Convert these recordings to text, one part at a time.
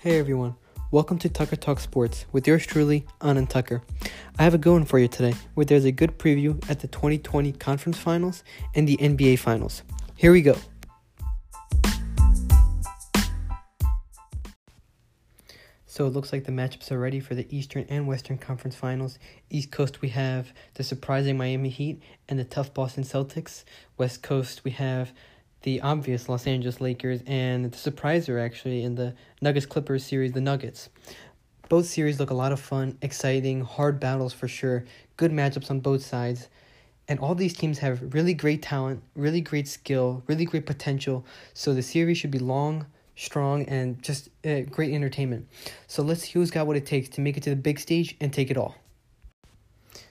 Hey everyone, welcome to Tucker Talk Sports with yours truly, Anand Tucker. I have a one for you today where there's a good preview at the 2020 Conference Finals and the NBA Finals. Here we go. So it looks like the matchups are ready for the Eastern and Western Conference Finals. East Coast, we have the surprising Miami Heat and the tough Boston Celtics. West Coast, we have the obvious Los Angeles Lakers and the surpriser actually in the Nuggets Clippers series, the Nuggets. Both series look a lot of fun, exciting, hard battles for sure, good matchups on both sides. And all these teams have really great talent, really great skill, really great potential. So the series should be long, strong, and just uh, great entertainment. So let's see who's got what it takes to make it to the big stage and take it all.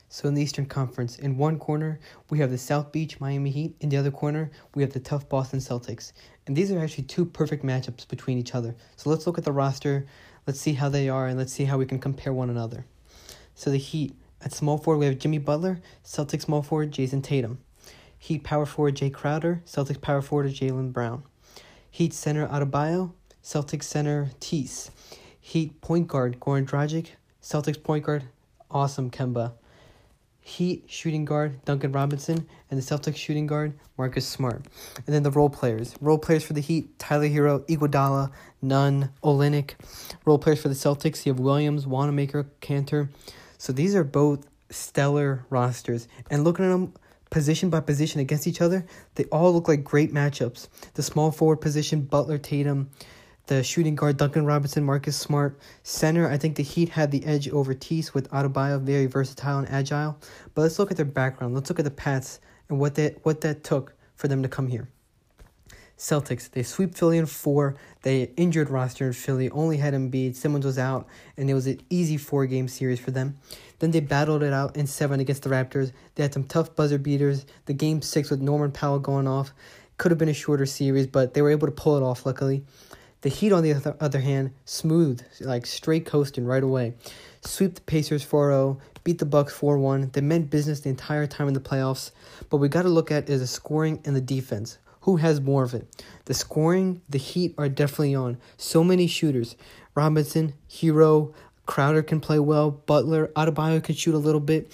So in the Eastern Conference, in one corner, we have the South Beach Miami Heat. In the other corner, we have the tough Boston Celtics. And these are actually two perfect matchups between each other. So let's look at the roster, let's see how they are, and let's see how we can compare one another. So the Heat, at small forward, we have Jimmy Butler, Celtics small forward, Jayson Tatum. Heat power forward, Jae Crowder, Celtics power forward, Jaylen Brown. Heat center, Adebayo, Celtics center, Tease. Heat point guard, Goran Dragic, Celtics point guard, awesome Kemba. Heat shooting guard Duncan Robinson and the Celtics shooting guard Marcus Smart. And then the role players. Role players for the Heat, Tyler Herro, Iguodala, Nunn, Olynyk. Role players for the Celtics, you have Williams, Wanamaker, Kanter. So these are both stellar rosters. And looking at them position by position against each other, they all look like great matchups. The small forward position, Butler, Tatum, the shooting guard Duncan Robinson, Marcus Smart. Center, I think the Heat had the edge over Tease with Adebayo, very versatile and agile. But let's look at their background. Let's look at the Pats and what that what that took for them to come here. Celtics, they sweep Philly in four. They injured roster in Philly, only had Embiid. Simmons was out, and it was an easy four game series for them. Then they battled it out in seven against the Raptors. They had some tough buzzer beaters. The game six with Norman Powell going off could have been a shorter series, but they were able to pull it off luckily. The Heat, on the other hand, smooth, like straight coasting right away. Sweep the Pacers 4 0, beat the Bucks 4 1. They meant business the entire time in the playoffs. But we got to look at is the scoring and the defense. Who has more of it? The scoring, the Heat are definitely on. So many shooters. Robinson, Herro, Crowder can play well. Butler, Adebayo can shoot a little bit.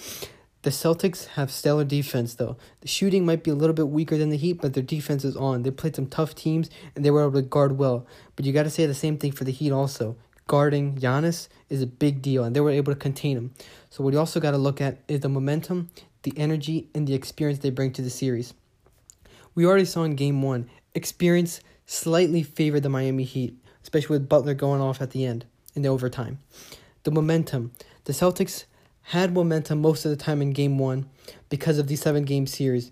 The Celtics have stellar defense, though. The shooting might be a little bit weaker than the Heat, but their defense is on. They played some tough teams, and they were able to guard well. But you got to say the same thing for the Heat also. Guarding Giannis is a big deal, and they were able to contain him. So what you also got to look at is the momentum, the energy, and the experience they bring to the series. We already saw in Game 1, experience slightly favored the Miami Heat, especially with Butler going off at the end in the overtime. The momentum. The Celtics had momentum most of the time in game one because of the seven game series.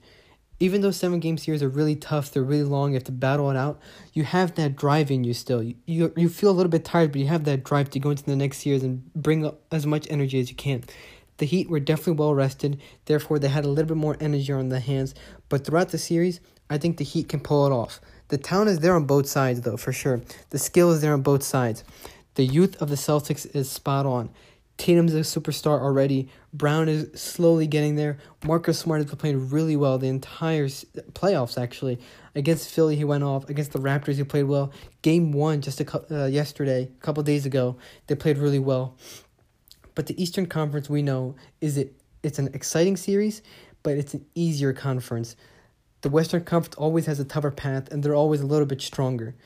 Even though seven game series are really tough, they're really long, you have to battle it out, you have that drive in you still. You, you, you feel a little bit tired, but you have that drive to go into the next series and bring up as much energy as you can. The Heat were definitely well rested, therefore, they had a little bit more energy on the hands. But throughout the series, I think the Heat can pull it off. The talent is there on both sides, though, for sure. The skill is there on both sides. The youth of the Celtics is spot on. Tatum's a superstar already. Brown is slowly getting there. Marcus Smart has been playing really well the entire playoffs, actually. Against Philly, he went off. Against the Raptors, he played well. Game one, just a, uh, yesterday, a couple days ago, they played really well. But the Eastern Conference, we know, is it it's an exciting series, but it's an easier conference. The Western Conference always has a tougher path, and they're always a little bit stronger.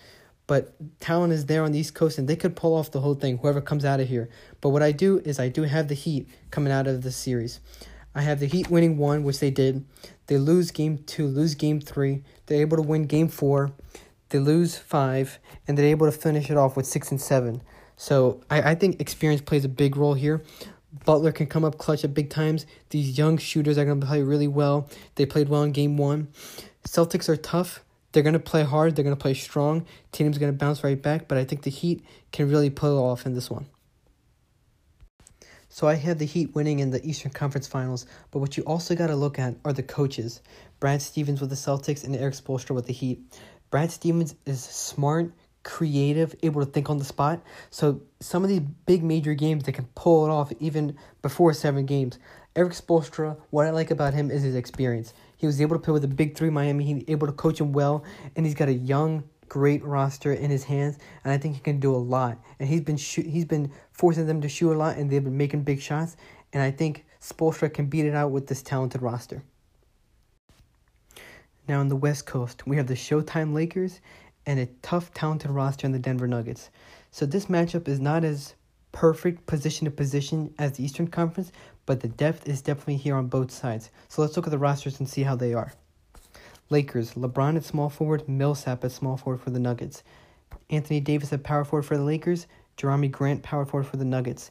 But talent is there on the East Coast, and they could pull off the whole thing, whoever comes out of here. But what I do is I do have the Heat coming out of this series. I have the Heat winning one, which they did. They lose game two, lose game three. They're able to win game four. They lose five, and they're able to finish it off with six and seven. So I, I think experience plays a big role here. Butler can come up clutch at big times. These young shooters are going to play really well. They played well in game one. Celtics are tough. They're going to play hard. They're going to play strong. Team's going to bounce right back, but I think the Heat can really pull it off in this one. So I have the Heat winning in the Eastern Conference Finals, but what you also got to look at are the coaches. Brad Stevens with the Celtics and Erik Spoelstra with the Heat. Brad Stevens is smart, creative, able to think on the spot. So some of these big major games they can pull it off even before seven games. Erik Spoelstra, what I like about him is his experience. He was able to play with the big three Miami. He able to coach him well, and he's got a young great roster in his hands, and I think he can do a lot. And he's been shoot, he's been forcing them to shoot a lot, and they've been making big shots. And I think Spoelstra can beat it out with this talented roster. Now on the West Coast, we have the Showtime Lakers and a tough, talented roster in the Denver Nuggets. So this matchup is not as perfect position to position as the Eastern Conference, but the depth is definitely here on both sides. So let's look at the rosters and see how they are. Lakers, LeBron at small forward, Millsap at small forward for the Nuggets. Anthony Davis at power forward for the Lakers, Jerami Grant power forward for the Nuggets.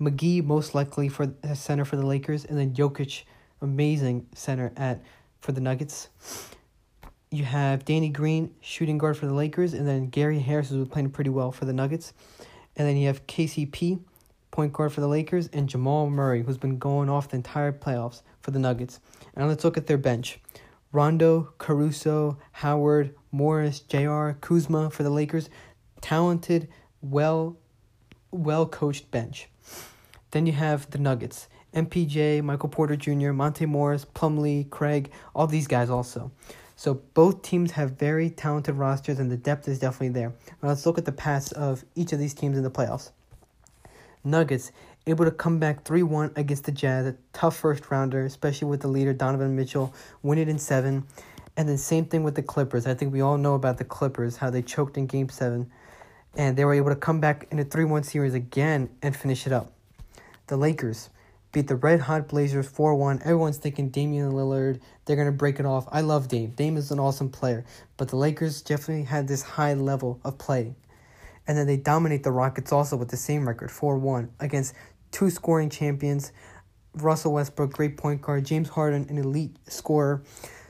McGee most likely for the center for the Lakers, and then Jokic, amazing center at for the Nuggets. You have Danny Green, shooting guard for the Lakers, and then Gary Harris, who's playing pretty well for the Nuggets. And then you have KCP, point guard for the Lakers, and Jamal Murray, who's been going off the entire playoffs for the Nuggets. And let's look at their bench. Rondo, Caruso, Howard, Morris, JR, Kuzma for the Lakers. Talented, well well coached bench. Then you have the Nuggets. MPJ, Michael Porter Jr., Monte Morris, Plumlee, Craig, all these guys also. So both teams have very talented rosters and the depth is definitely there. Now let's look at the past of each of these teams in the playoffs. Nuggets able to come back 3-1 against the Jazz, a tough first rounder, especially with the leader Donovan Mitchell, win it in 7. And then same thing with the Clippers. I think we all know about the Clippers, how they choked in game 7 and they were able to come back in a 3-1 series again and finish it up. The Lakers beat the Red Hot Blazers 4-1. Everyone's thinking Damian Lillard, they're going to break it off. I love Dame. Dame is an awesome player, but the Lakers definitely had this high level of play. And then they dominate the Rockets also with the same record, 4-1, against two scoring champions, Russell Westbrook, great point guard, James Harden, an elite scorer.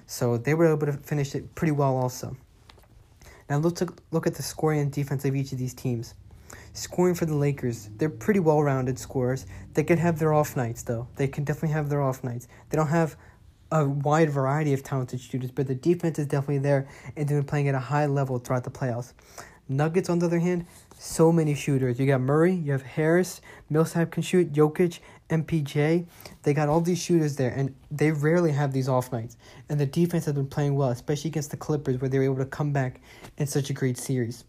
So they were able to finish it pretty well also. Now let's look at the scoring and defense of each of these teams. Scoring for the Lakers, they're pretty well-rounded scorers. They can have their off nights though. They can definitely have their off nights. They don't have a wide variety of talented shooters, but the defense is definitely there and they've been playing at a high level throughout the playoffs. Nuggets, on the other hand, so many shooters. You got Murray, you have Harris, Millsap can shoot, Jokic, MPJ. They got all these shooters there, and they rarely have these off nights. And the defense has been playing well, especially against the Clippers, where they were able to come back in such a great series.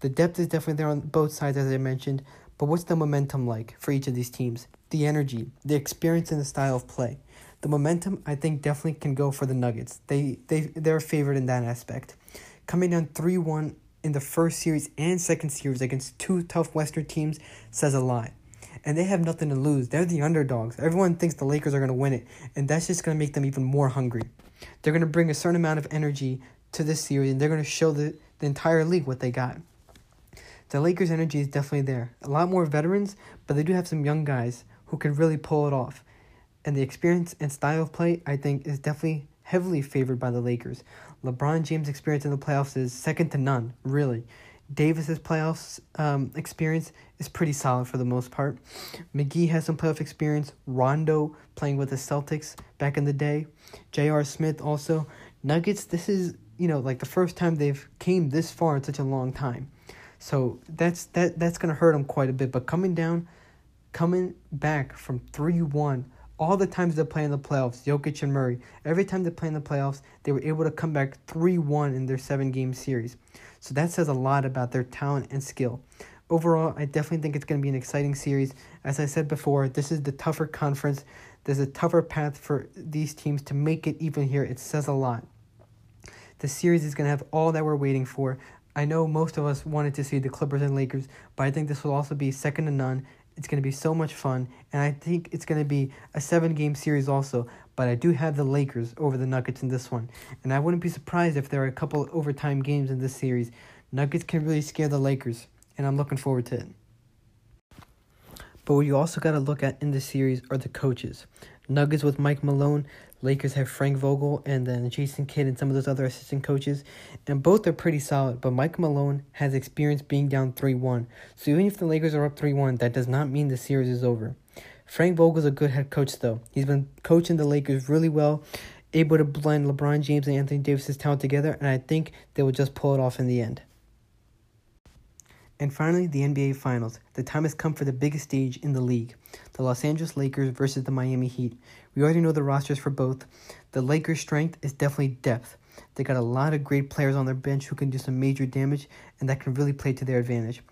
The depth is definitely there on both sides, as I mentioned. But what's the momentum like for each of these teams? The energy, the experience, and the style of play. The momentum, I think, definitely can go for the Nuggets. They they they're favored in that aspect. Coming down three one in the first series and second series against two tough Western teams says a lot. And they have nothing to lose. They're the underdogs. Everyone thinks the Lakers are going to win it, and that's just going to make them even more hungry. They're going to bring a certain amount of energy to this series, and they're going to show the, the entire league what they got. The Lakers' energy is definitely there. A lot more veterans, but they do have some young guys who can really pull it off. And the experience and style of play, I think, is definitely heavily favored by the Lakers. LeBron James' experience in the playoffs is second to none, really. Davis's playoffs um, experience is pretty solid for the most part. McGee has some playoff experience. Rondo playing with the Celtics back in the day. J.R. Smith also. Nuggets, this is, you know, like the first time they've came this far in such a long time. So that's that that's gonna hurt them quite a bit. But coming down, coming back from three one all the times they play in the playoffs, Jokic and Murray, every time they play in the playoffs, they were able to come back 3 1 in their seven game series. So that says a lot about their talent and skill. Overall, I definitely think it's going to be an exciting series. As I said before, this is the tougher conference. There's a tougher path for these teams to make it even here. It says a lot. The series is going to have all that we're waiting for. I know most of us wanted to see the Clippers and Lakers, but I think this will also be second to none. It's going to be so much fun, and I think it's going to be a seven game series also. But I do have the Lakers over the Nuggets in this one, and I wouldn't be surprised if there are a couple overtime games in this series. Nuggets can really scare the Lakers, and I'm looking forward to it. But what you also got to look at in this series are the coaches. Nuggets with Mike Malone, Lakers have Frank Vogel and then Jason Kidd and some of those other assistant coaches, and both are pretty solid. But Mike Malone has experience being down 3 1. So even if the Lakers are up 3 1, that does not mean the series is over. Frank Vogel's a good head coach, though. He's been coaching the Lakers really well, able to blend LeBron James and Anthony Davis' talent together, and I think they will just pull it off in the end. And finally, the NBA Finals. The time has come for the biggest stage in the league the Los Angeles Lakers versus the Miami Heat. We already know the rosters for both. The Lakers' strength is definitely depth. They got a lot of great players on their bench who can do some major damage and that can really play to their advantage.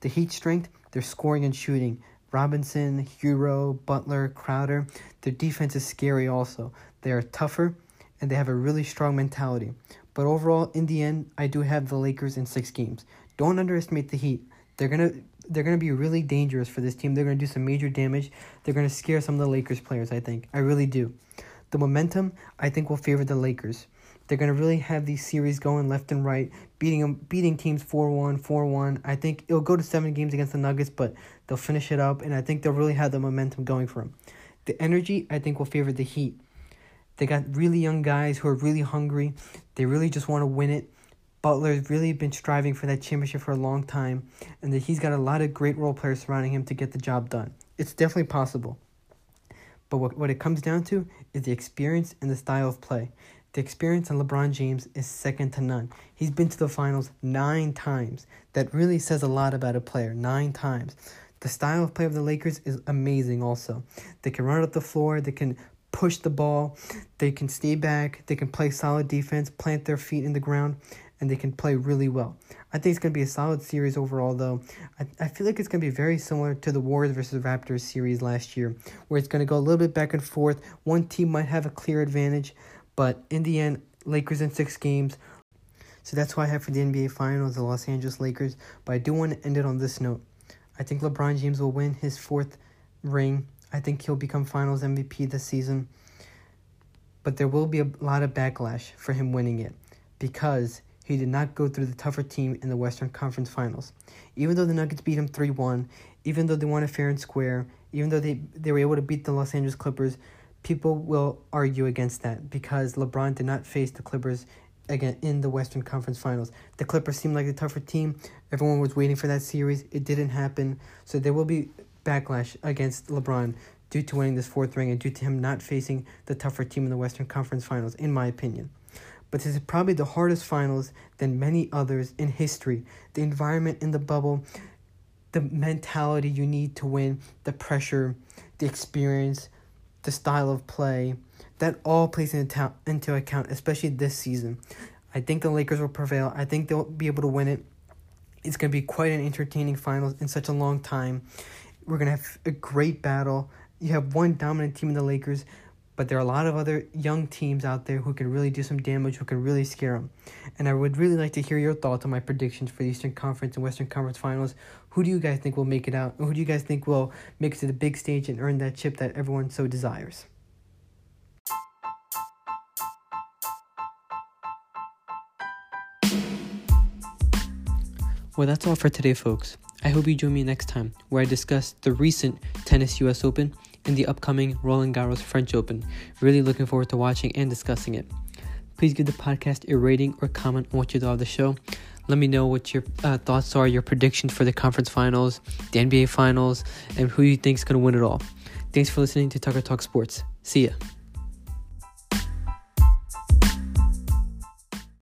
The Heat strength, their scoring and shooting. Robinson, Herro, Butler, Crowder. Their defense is scary also. They are tougher and they have a really strong mentality. But overall, in the end, I do have the Lakers in six games. Don't underestimate the Heat. They're gonna they're gonna be really dangerous for this team. They're gonna do some major damage. They're gonna scare some of the Lakers players. I think. I really do. The momentum I think will favor the Lakers. They're gonna really have these series going left and right, beating them, beating teams 4-1, 4-1. I think it'll go to seven games against the Nuggets, but they'll finish it up, and I think they'll really have the momentum going for them. The energy I think will favor the Heat. They got really young guys who are really hungry. They really just want to win it. Butler's really been striving for that championship for a long time, and that he's got a lot of great role players surrounding him to get the job done. It's definitely possible. But what, what it comes down to is the experience and the style of play. The experience on LeBron James is second to none. He's been to the finals nine times. That really says a lot about a player. Nine times. The style of play of the Lakers is amazing also. They can run up the floor, they can push the ball, they can stay back, they can play solid defense, plant their feet in the ground, and they can play really well. I think it's going to be a solid series overall, though. I, I feel like it's going to be very similar to the Warriors versus Raptors series last year, where it's going to go a little bit back and forth. One team might have a clear advantage, but in the end, Lakers in six games. So that's why I have for the NBA Finals the Los Angeles Lakers. But I do want to end it on this note. I think LeBron James will win his fourth ring I think he'll become finals MVP this season. But there will be a lot of backlash for him winning it because he did not go through the tougher team in the Western Conference Finals. Even though the Nuggets beat him 3 1, even though they won it fair and square, even though they, they were able to beat the Los Angeles Clippers, people will argue against that because LeBron did not face the Clippers again in the Western Conference Finals. The Clippers seemed like the tougher team. Everyone was waiting for that series. It didn't happen. So there will be backlash against LeBron due to winning this fourth ring and due to him not facing the tougher team in the Western Conference Finals, in my opinion. But this is probably the hardest finals than many others in history. The environment in the bubble, the mentality you need to win, the pressure, the experience, the style of play, that all plays into, into account, especially this season. I think the Lakers will prevail. I think they'll be able to win it. It's going to be quite an entertaining finals in such a long time. We're going to have a great battle. You have one dominant team in the Lakers, but there are a lot of other young teams out there who can really do some damage, who can really scare them. And I would really like to hear your thoughts on my predictions for the Eastern Conference and Western Conference Finals. Who do you guys think will make it out? Who do you guys think will make it to the big stage and earn that chip that everyone so desires? Well, that's all for today, folks. I hope you join me next time where I discuss the recent tennis US Open and the upcoming Roland Garros French Open. Really looking forward to watching and discussing it. Please give the podcast a rating or comment on what you thought of the show. Let me know what your uh, thoughts are, your predictions for the conference finals, the NBA finals, and who you think is going to win it all. Thanks for listening to Tucker Talk Sports. See ya.